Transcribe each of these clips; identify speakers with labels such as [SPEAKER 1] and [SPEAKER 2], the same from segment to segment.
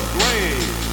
[SPEAKER 1] the.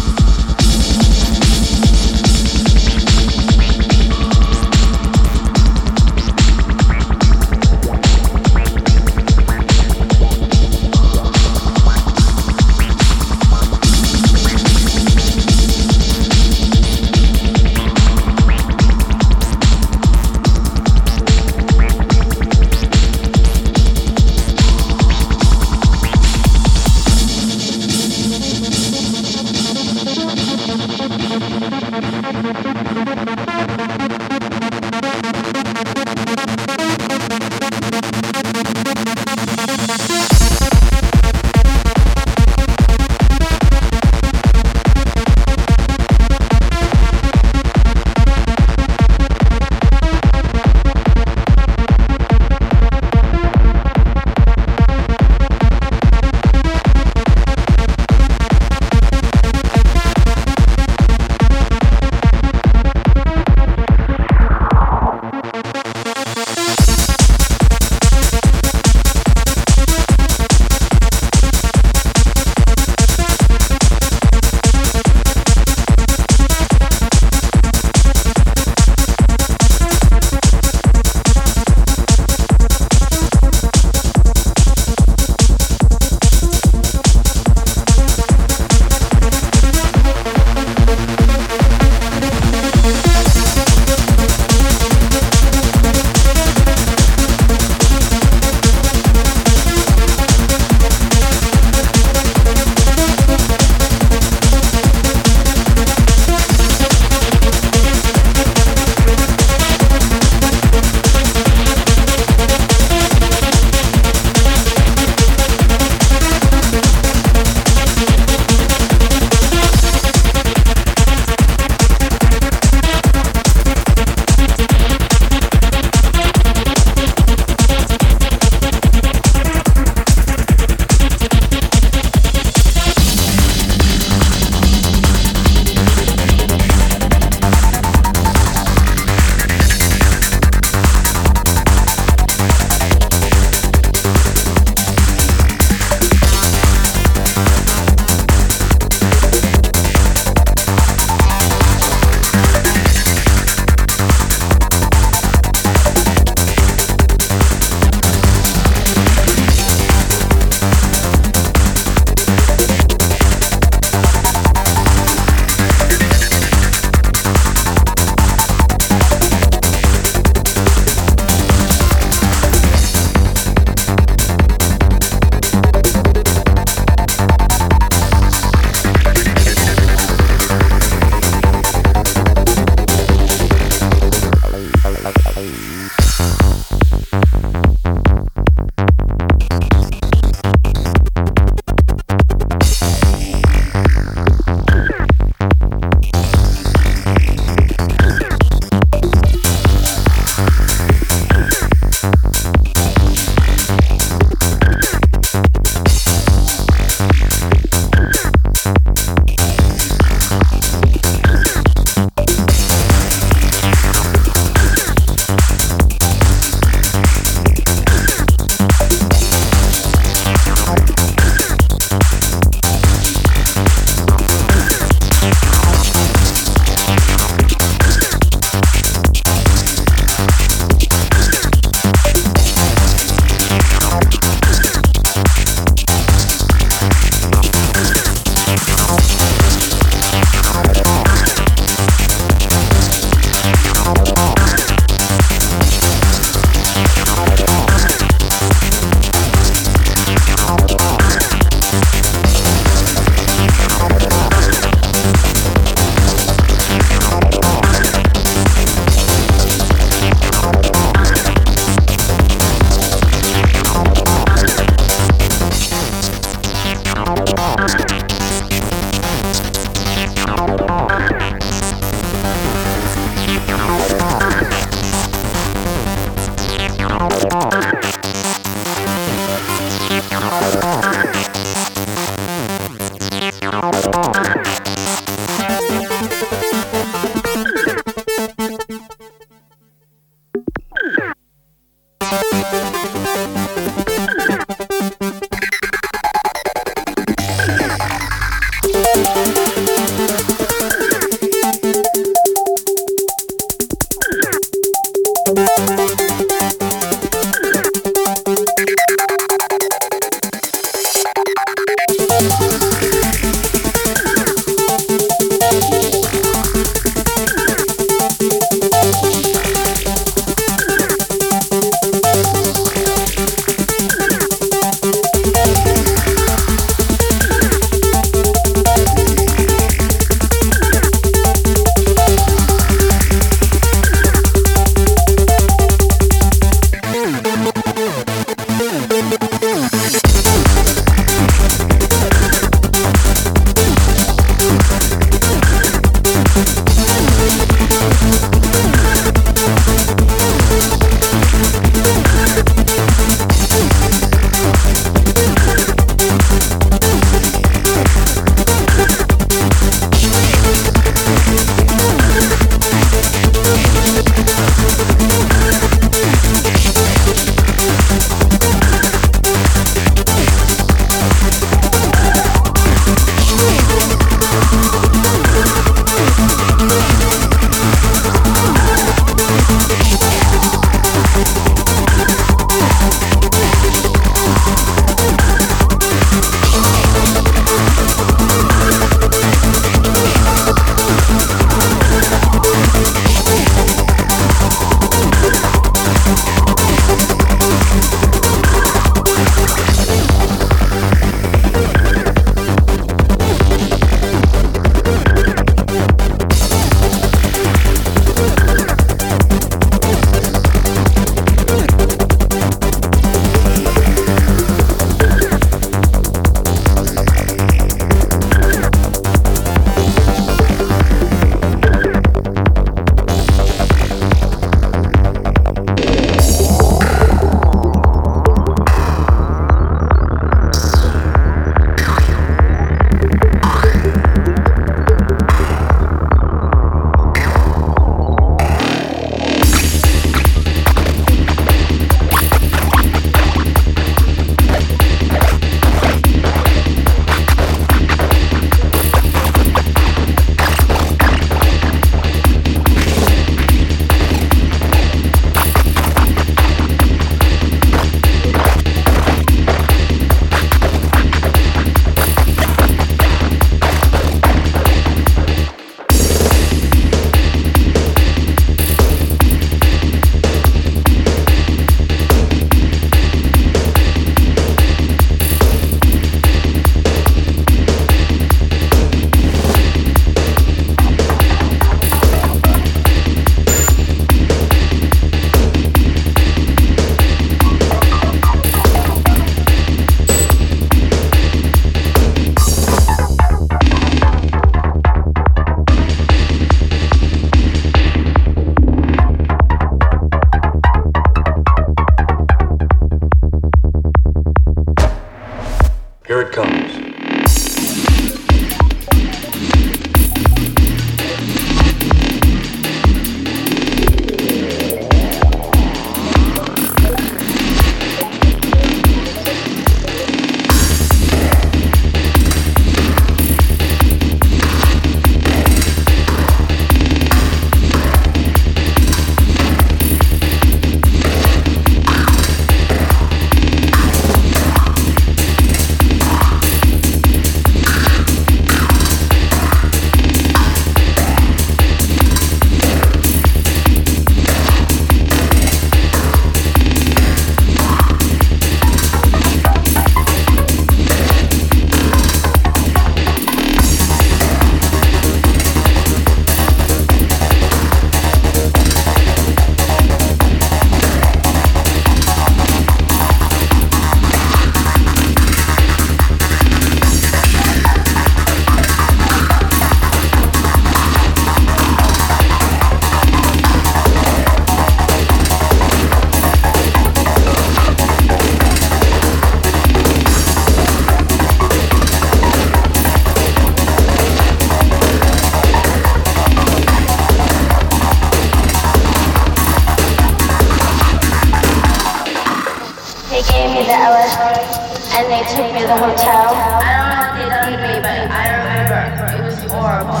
[SPEAKER 2] took me to the hotel. I don't know what they done to me, but I remember it was horrible.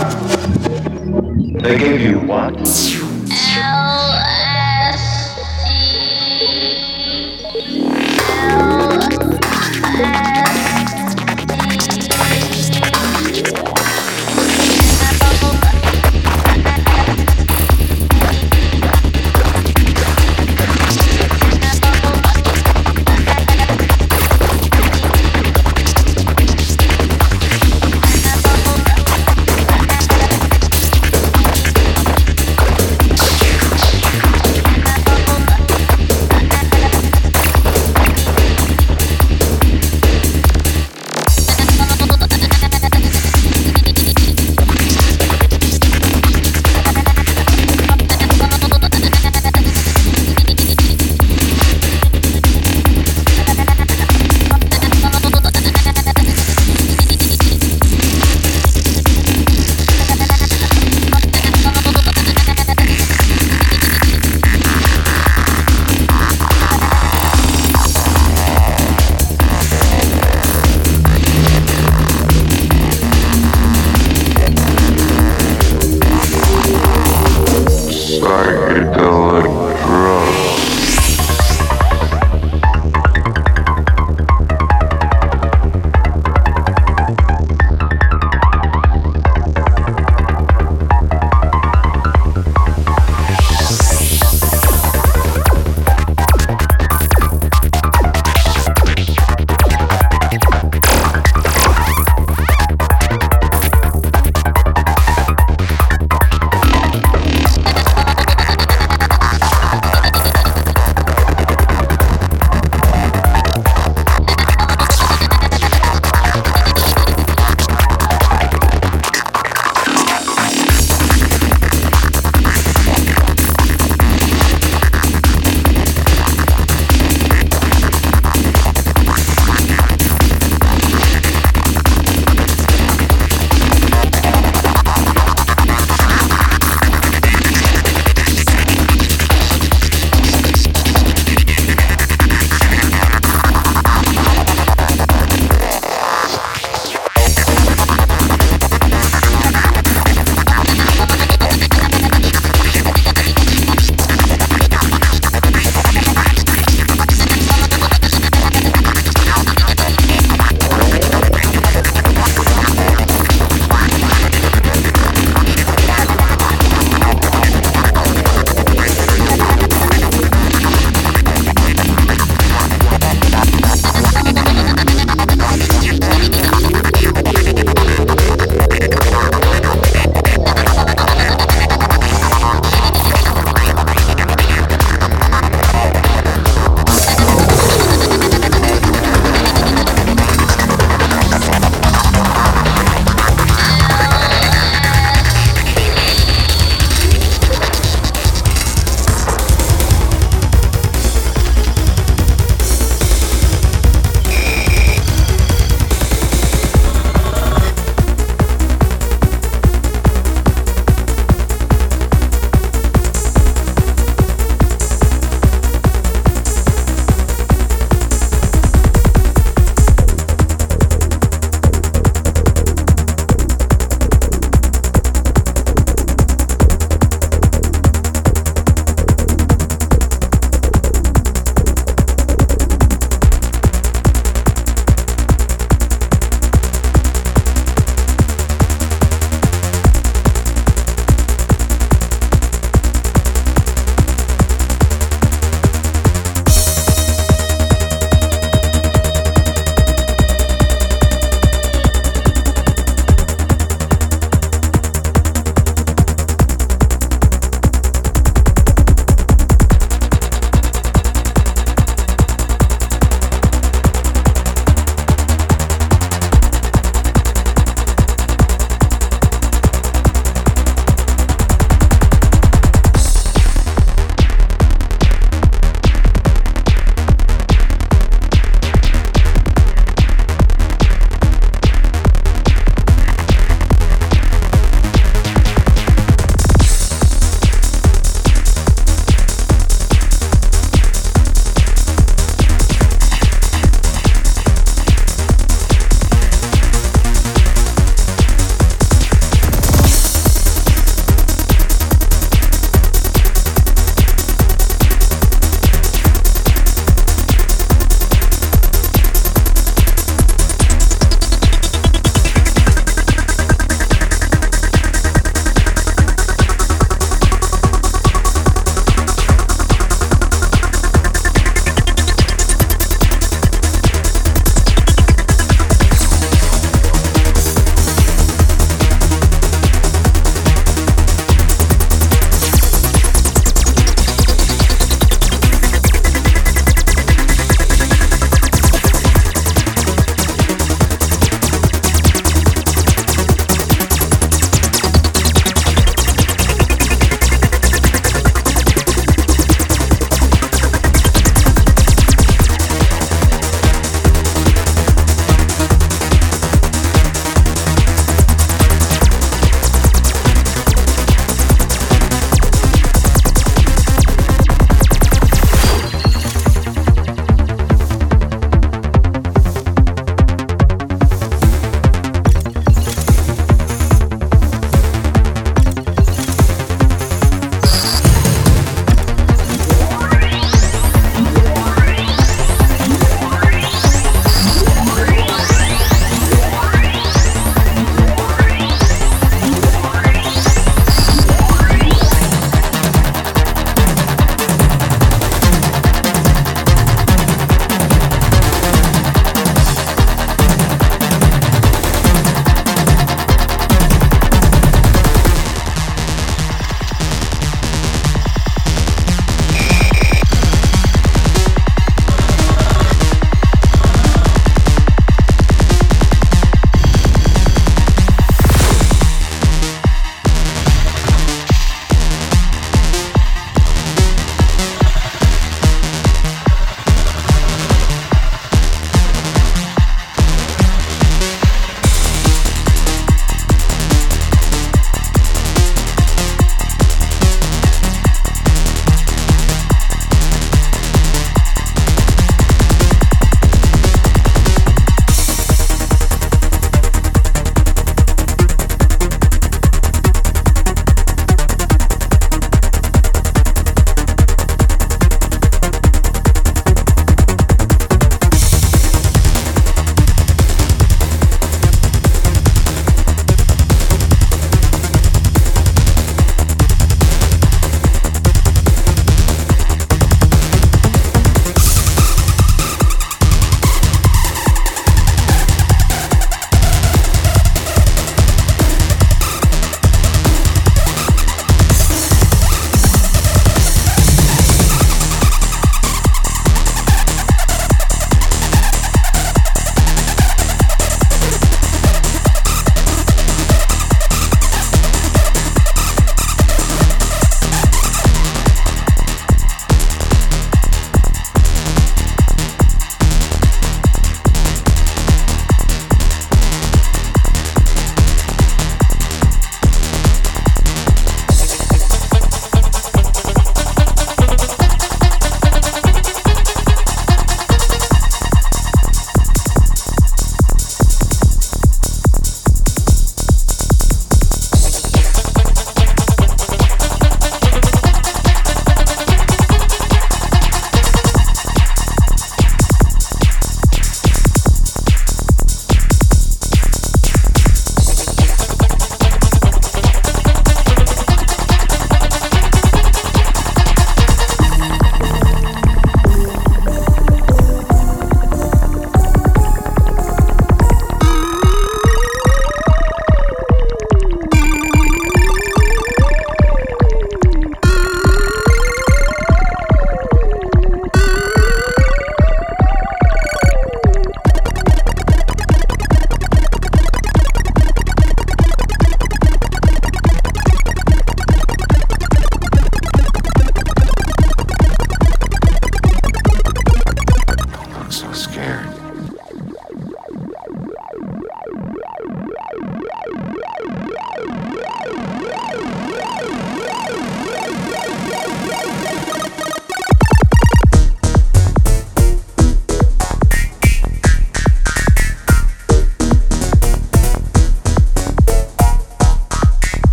[SPEAKER 3] They gave you what?